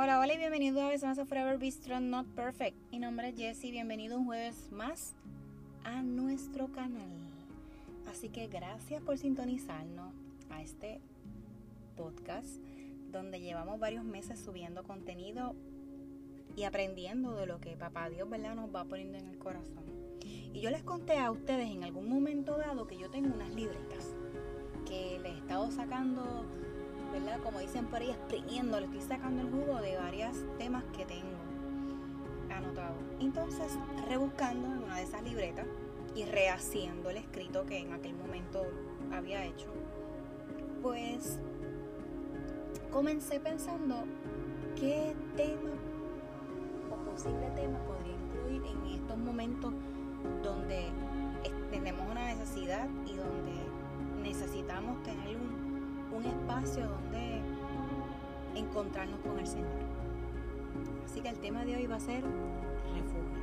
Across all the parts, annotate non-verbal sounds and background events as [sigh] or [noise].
Hola, hola y bienvenido a vez más a Forever Be Strong Not Perfect. Mi nombre es Jessie, bienvenido un jueves más a nuestro canal. Así que gracias por sintonizarnos a este podcast donde llevamos varios meses subiendo contenido y aprendiendo de lo que Papá Dios ¿verdad? nos va poniendo en el corazón. Y yo les conté a ustedes en algún momento dado que yo tengo unas libretas que les he estado sacando Como dicen por ahí, exprimiendo, le estoy sacando el jugo de varios temas que tengo anotado. Entonces, rebuscando en una de esas libretas y rehaciendo el escrito que en aquel momento había hecho, pues comencé pensando qué tema o posible tema podría incluir en estos momentos donde tenemos una necesidad y donde necesitamos tener un un espacio donde encontrarnos con el Señor. Así que el tema de hoy va a ser refugio.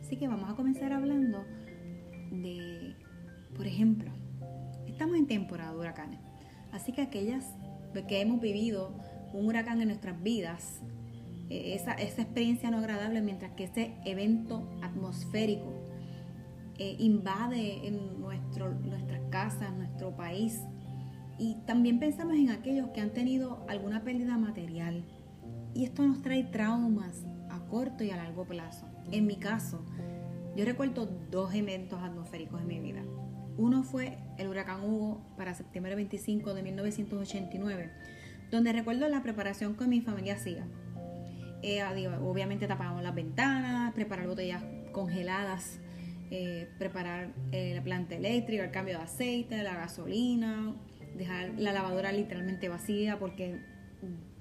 Así que vamos a comenzar hablando de, por ejemplo, estamos en temporada de huracanes. Así que aquellas que hemos vivido un huracán en nuestras vidas, eh, esa, experiencia no agradable mientras que ese evento atmosférico eh, invade en nuestro, nuestras casas, nuestro país. Y también pensamos en aquellos que han tenido alguna pérdida material. Y esto nos trae traumas a corto y a largo plazo. En mi caso, yo recuerdo dos eventos atmosféricos en mi vida. Uno fue el huracán Hugo para septiembre 25 de 1989, donde recuerdo la preparación que mi familia hacía eh, obviamente tapábamos las ventanas, preparar botellas congeladas, eh, preparar eh, la planta eléctrica, el cambio de aceite, la gasolina, dejar la lavadora literalmente vacía porque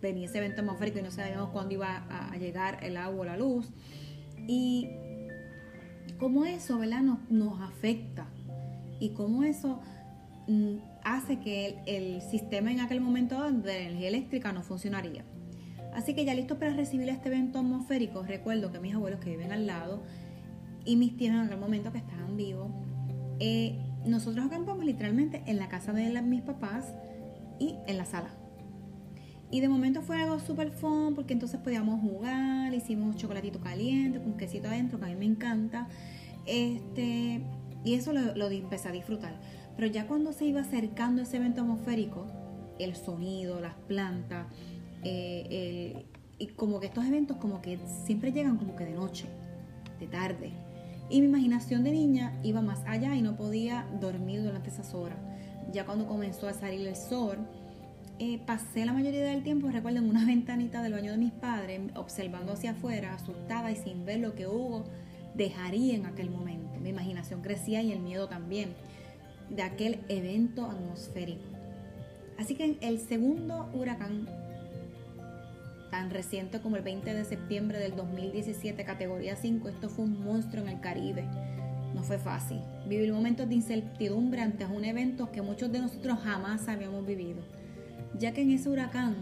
venía ese evento atmosférico y no sabíamos cuándo iba a, llegar el agua o la luz. Y cómo eso ¿verdad? Nos, afecta y cómo eso mm, hace que el, el sistema en aquel momento de energía eléctrica no funcionaría. Así que ya listos para recibir este evento atmosférico, recuerdo que mis abuelos que viven al lado y mis tíos en aquel momento que estaban vivos, eh, nosotros acampamos literalmente en la casa de mis papás y en la sala. Y de momento fue algo súper fun porque entonces podíamos jugar, hicimos chocolatito caliente con quesito adentro, que a mí me encanta. Este, y eso lo, lo empecé a disfrutar. Pero ya cuando se iba acercando ese evento atmosférico, el sonido, las plantas, eh, y como que estos eventos como que siempre llegan como que de noche, de tarde. Y mi imaginación de niña iba más allá y no podía dormir durante esas horas. Ya cuando comenzó a salir el sol, eh, pasé la mayoría del tiempo, recuerdo, en una [laughs] ventanita del baño de mis padres, observando hacia afuera, asustada y sin ver lo que Hugo dejaría en aquel momento. Mi imaginación crecía y el miedo también de aquel evento atmosférico. Así que el segundo huracán tan reciente como el 20 de septiembre del 2017, categoría 5, esto fue un monstruo en el Caribe. No fue fácil. Vivir momentos de incertidumbre ante un evento que muchos de nosotros jamás habíamos vivido, ya que en ese huracán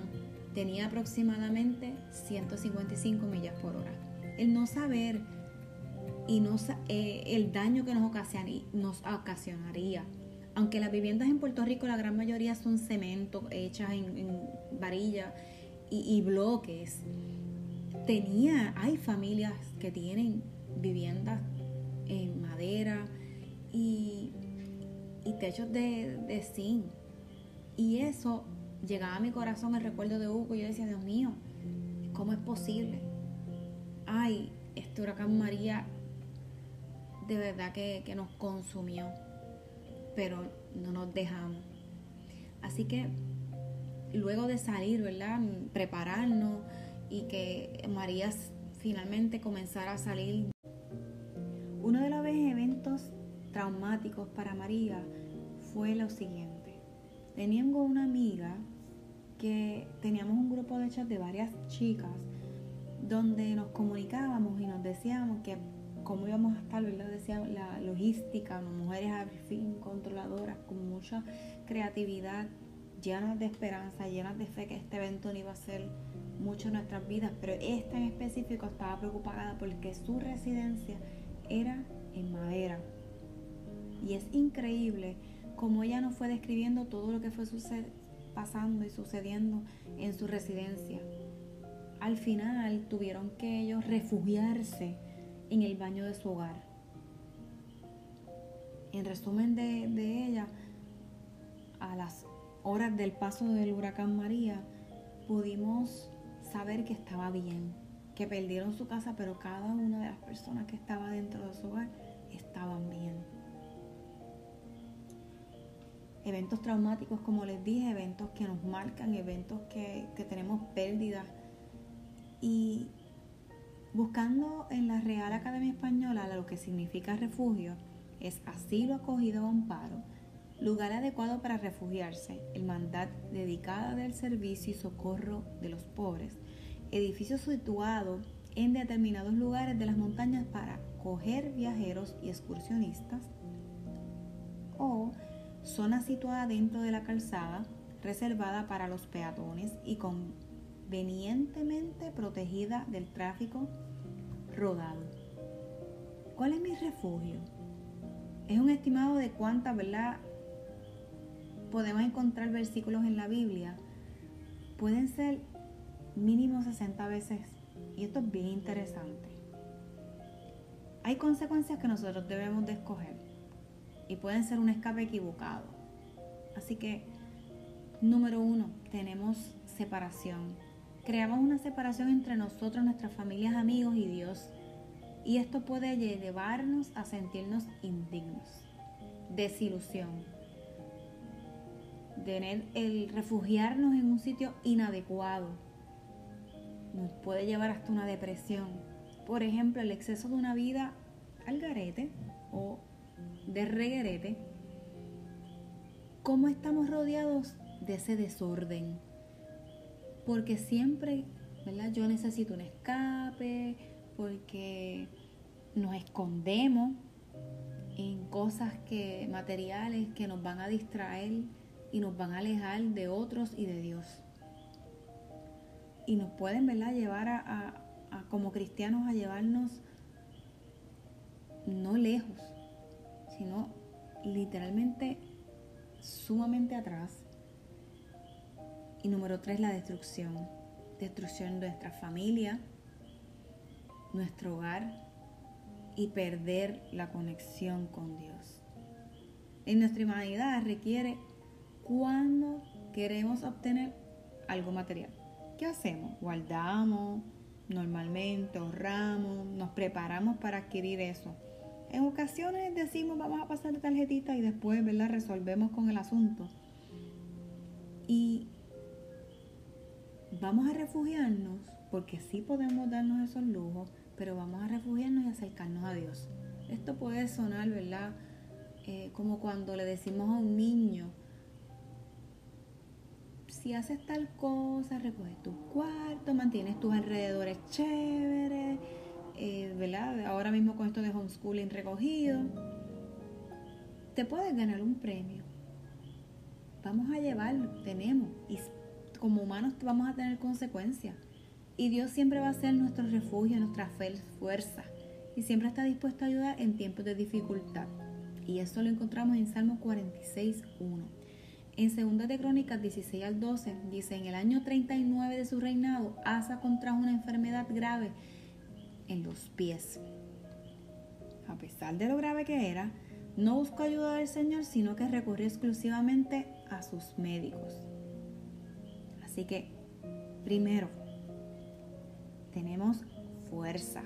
tenía aproximadamente 155 millas por hora. El no saber y eh, el daño que nos ocasionaría. Aunque las viviendas en Puerto Rico, la gran mayoría son cemento, hechas en, en varilla, y, bloques. Tenía, hay familias que tienen viviendas en madera y, y techos de, de zinc. Y eso llegaba a mi corazón el recuerdo de Hugo y yo decía, Dios mío, ¿cómo es posible? Ay, este huracán María de verdad que, que nos consumió, pero no nos dejamos. Así que luego de salir, ¿verdad? Prepararnos y que María finalmente comenzara a salir. Uno de los eventos traumáticos para María fue lo siguiente. Teníamos una amiga que teníamos un grupo de chat de varias chicas donde nos comunicábamos y nos decíamos que cómo íbamos a estar, ¿verdad? Decían la logística, mujeres al fin controladoras con mucha creatividad llenas de esperanza, llenas de fe que este evento no iba a ser mucho en nuestras vidas, pero esta en específico estaba preocupada porque su residencia era en madera. Y es increíble cómo ella nos fue describiendo todo lo que fue pasando y sucediendo en su residencia. Al final tuvieron que ellos refugiarse en el baño de su hogar. En resumen de, de ella, a las horas del paso del huracán María, pudimos saber que estaba bien, que perdieron su casa, pero cada una de las personas que estaba dentro de su hogar estaban bien. Eventos traumáticos, como les dije, eventos que nos marcan, eventos que, que tenemos pérdidas. Y buscando en la Real Academia Española lo que significa refugio, es asilo acogido o amparo, lugar adecuado para refugiarse, el mandat dedicada del servicio y socorro de los pobres, edificio situado en determinados lugares de las montañas para coger viajeros y excursionistas, o zona situada dentro de la calzada reservada para los peatones y convenientemente protegida del tráfico rodado. ¿Cuál es mi refugio? Es un estimado de cuánta ¿verdad? Podemos encontrar versículos en la Biblia, pueden ser mínimo 60 veces. Y esto es bien interesante. Hay consecuencias que nosotros debemos de escoger y pueden ser un escape equivocado. Así que, número uno, tenemos separación. Creamos una separación entre nosotros, nuestras familias, amigos y Dios. Y esto puede llevarnos a sentirnos indignos. Desilusión tener el refugiarnos en un sitio inadecuado nos puede llevar hasta una depresión. Por ejemplo, el exceso de una vida al garete o de reguerete. ¿Cómo estamos rodeados de ese desorden? Porque siempre, ¿verdad? Yo necesito un escape, porque nos escondemos en cosas que materiales que nos van a distraer y nos van a alejar de otros y de Dios. Y nos pueden ¿verdad? llevar a, como cristianos a llevarnos no lejos, sino literalmente sumamente atrás. Y número tres, la destrucción. Destrucción de nuestra familia, nuestro hogar y perder la conexión con Dios. En nuestra humanidad requiere cuando queremos obtener algo material. ¿Qué hacemos? Guardamos, normalmente ahorramos, nos preparamos para adquirir eso. En ocasiones decimos vamos a pasar de tarjetita y después ¿verdad? resolvemos con el asunto. Y vamos a refugiarnos, porque sí podemos darnos esos lujos, pero vamos a refugiarnos y acercarnos a Dios. Esto puede sonar, ¿verdad? Eh, como cuando le decimos a un niño, si haces tal cosa, recoges tu cuarto, mantienes tus alrededores chéveres, eh, ¿verdad? Ahora mismo con esto de homeschooling recogido, te puedes ganar un premio. Vamos a llevarlo, tenemos, y como humanos vamos a tener consecuencias. Y Dios siempre va a ser nuestro refugio, nuestra fuerza, y siempre está dispuesto a ayudar en tiempos de dificultad. Y eso lo encontramos en Salmo 46, 1. En 2 de Crónicas 16 al 12 dice, en el año 39 de su reinado, Asa contrajo una enfermedad grave en los pies. A pesar de lo grave que era, no buscó ayuda del Señor, sino que recurrió exclusivamente a sus médicos. Así que, primero, tenemos fuerza.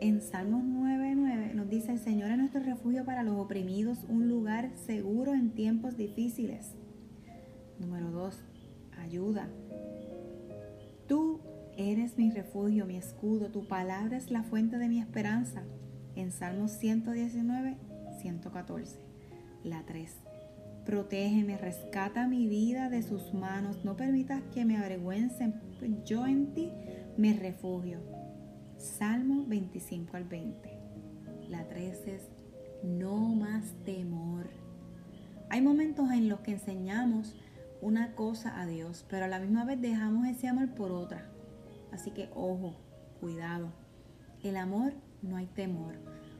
En Salmos 9:9 nos dice, el Señor es nuestro refugio para los oprimidos, un lugar seguro en tiempos difíciles. Número dos, ayuda. Tú eres mi refugio, mi escudo, tu palabra es la fuente de mi esperanza. En Salmos 119, 114. La 3. Protégeme, rescata mi vida de sus manos, no permitas que me avergüencen, pues yo en ti me refugio. Salmo 25 al 20. La 3 es no más temor. Hay momentos en los que enseñamos una cosa a Dios, pero a la misma vez dejamos ese amor por otra. Así que ojo, cuidado. El amor no hay temor,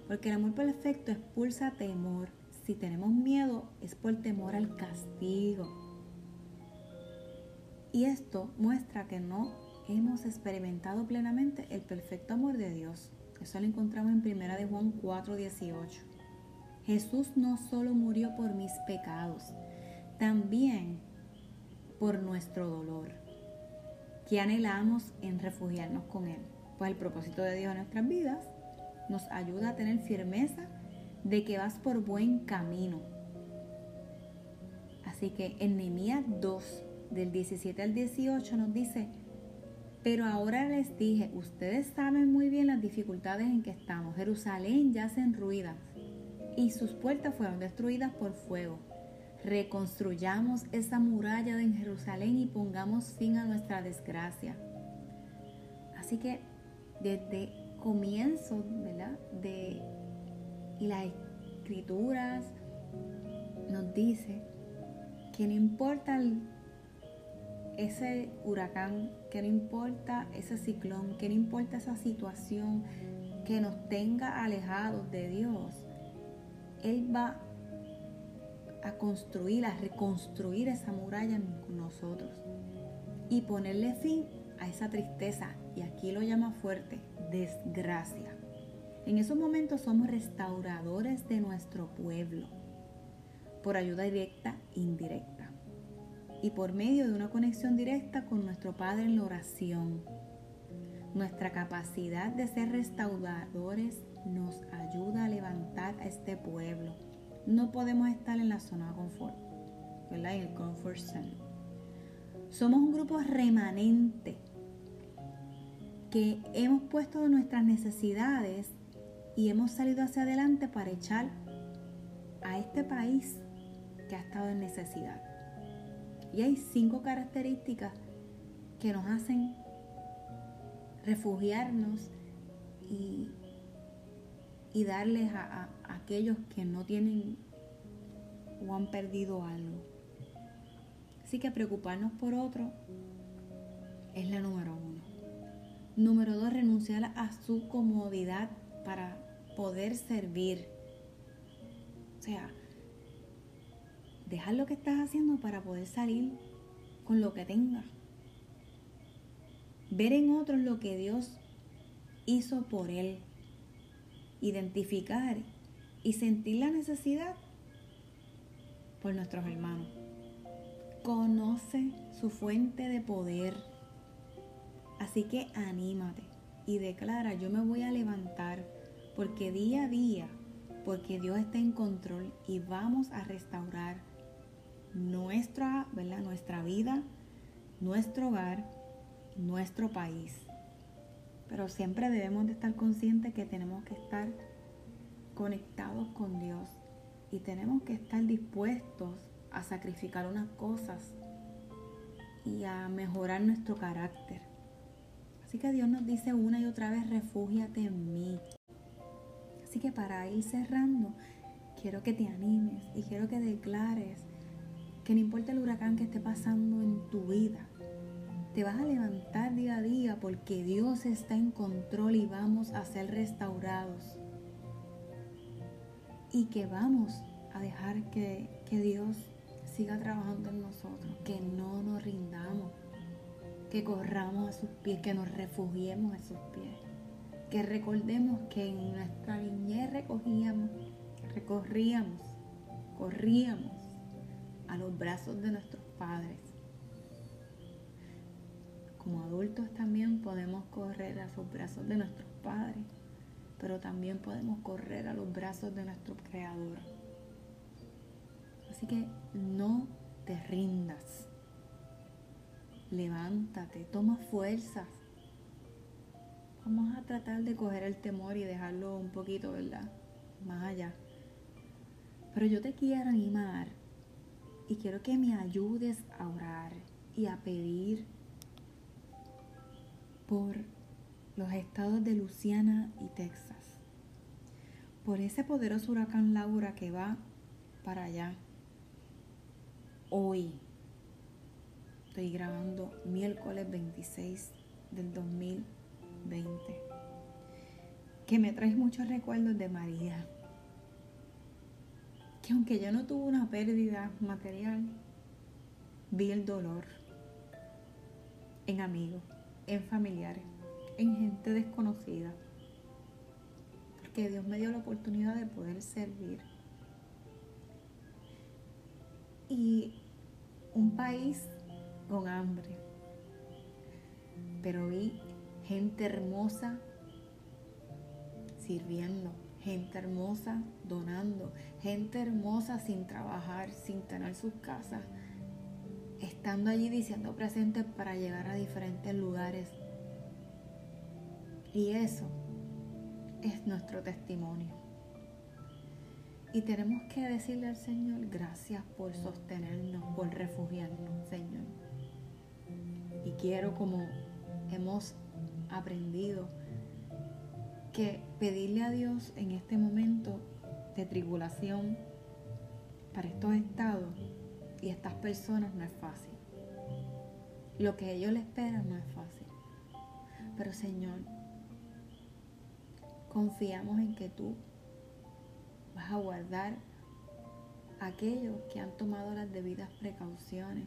porque el amor perfecto expulsa temor. si tenemos miedo es por temor al castigo. Y esto muestra que no hemos experimentado plenamente el perfecto amor de Dios. Eso lo encontramos en 1 de Juan 4:18. Jesús no solo murió por mis pecados, también por nuestro dolor, que anhelamos en refugiarnos con Él. Pues el propósito de Dios en nuestras vidas nos ayuda a tener firmeza de que vas por buen camino. Así que en Nehemías 2, del 17 al 18, nos dice, pero ahora les dije, ustedes saben muy bien las dificultades en que estamos. Jerusalén yace en ruinas y sus puertas fueron destruidas por fuego. Reconstruyamos esa muralla de Jerusalén y pongamos fin a nuestra desgracia. Así que desde comienzo. De, las escrituras nos dice que no importa ese huracán, que no importa ese ciclón, que no importa esa situación que nos tenga alejados de Dios, Él va a construir, a reconstruir esa muralla en nosotros y ponerle fin a esa tristeza, y aquí lo llama fuerte, desgracia. En esos momentos somos restauradores de nuestro pueblo, por ayuda directa e indirecta, y por medio de una conexión directa con nuestro Padre en la oración. Nuestra capacidad de ser restauradores nos ayuda a levantar a este pueblo. No podemos estar en la zona de confort, ¿verdad? En el comfort zone. Somos un grupo remanente que hemos puesto nuestras necesidades y hemos salido hacia adelante para echar a este país que ha estado en necesidad. Y hay cinco características que nos hacen refugiarnos y, y darles a, aquellos que no tienen o han perdido algo. Así que preocuparnos por otro es la número uno. Número dos, renunciar a su comodidad para poder servir. O sea, dejar lo que estás haciendo para poder salir con lo que tengas. Ver en otros lo que Dios hizo por él. Identificar y sentir la necesidad por nuestros hermanos. Conoce su fuente de poder Así que anímate y declara, yo me voy a levantar porque día a día, porque Dios está en control y vamos a restaurar nuestra, ¿verdad? nuestra vida, nuestro hogar, nuestro país. Pero siempre debemos de estar conscientes que tenemos que estar conectados con Dios y tenemos que estar dispuestos a sacrificar unas cosas y a mejorar nuestro carácter. Así que Dios nos dice una y otra vez, refúgiate en mí. Así que para ir cerrando, quiero que te animes y quiero que declares que no importa el huracán que esté pasando en tu vida, te vas a levantar día a día porque Dios está en control y vamos a ser restaurados. Y que vamos a dejar que, que Dios siga trabajando en nosotros, que no nos rindamos que corramos a sus pies, que nos refugiemos a sus pies, que recordemos que en nuestra niñez recogíamos, recorríamos, corríamos a los brazos de nuestros padres. Como adultos también podemos correr a los brazos de nuestros padres, pero también podemos correr a los brazos de nuestro Creador. Así que no te rindas levántate, toma fuerzas. Vamos a tratar de coger el temor y dejarlo un poquito, ¿verdad? Más allá. Pero yo te quiero animar y quiero que me ayudes a orar y a pedir por los estados de Luciana y Texas. Por ese poderoso huracán Laura que va para allá hoy Estoy grabando miércoles 26 del 2020. Que me trae muchos recuerdos de María. que aunque yo no tuve una pérdida material, vi el dolor en amigos, en familiares, en gente desconocida. Porque Dios me dio la oportunidad de poder servir. Y un país con hambre. Pero vi gente hermosa sirviendo, gente hermosa donando, gente hermosa sin trabajar, sin tener sus casas, estando allí diciendo presentes para llegar a diferentes lugares. Y eso es nuestro testimonio. Y tenemos que decirle al Señor, gracias por sostenernos, por refugiarnos, Señor. Y quiero, como hemos aprendido, que pedirle a Dios en este momento de tribulación para estos estados y estas personas no es fácil. Lo que ellos le esperan no es fácil. Pero Señor, confiamos en que tú vas a guardar a aquellos que han tomado las debidas precauciones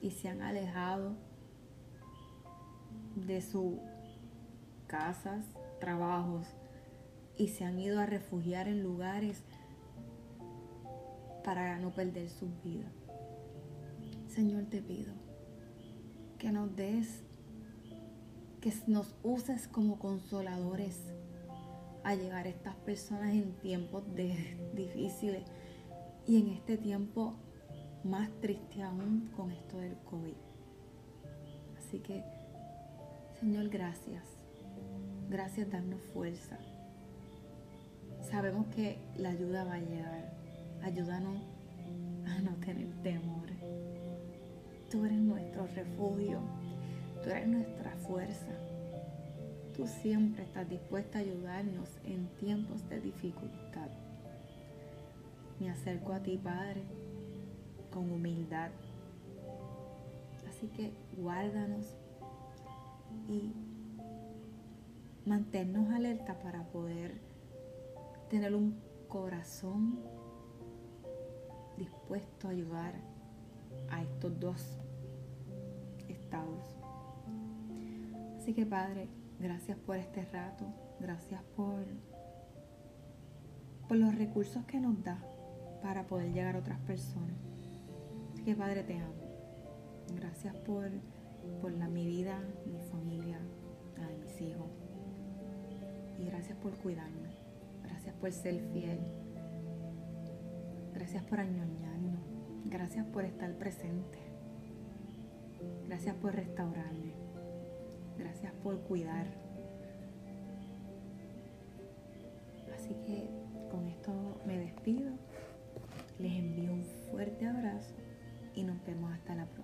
y se han alejado de sus casas, trabajos y se han ido a refugiar en lugares para no perder sus vidas. Señor, te pido que nos des, que nos uses como consoladores a llegar a estas personas en tiempos [laughs] difíciles y en este tiempo más triste aún con esto del COVID. Así que, Señor, gracias Gracias, darnos fuerza. Sabemos que la ayuda va a llegar. Ayúdanos a no tener temor. Tú eres nuestro refugio. Tú eres nuestra fuerza. Tú siempre estás dispuesta a ayudarnos en tiempos de dificultad. Me acerco a ti, Padre, con humildad. Así que guárdanos y mantenernos alerta para poder tener un corazón dispuesto a ayudar a estos dos Así que Padre, gracias por este rato, gracias por, por los recursos que nos da para poder llegar a otras personas. Así que Padre, te amo. Gracias por, por la, mi vida, mi familia, mis hijos gracias por cuidarme. Gracias por ser fiel. Gracias por añoñarnos. Gracias por estar presente. Gracias por restaurarme. Gracias por cuidar. Así que con esto me despido. Les envío un fuerte abrazo y nos vemos hasta la próxima.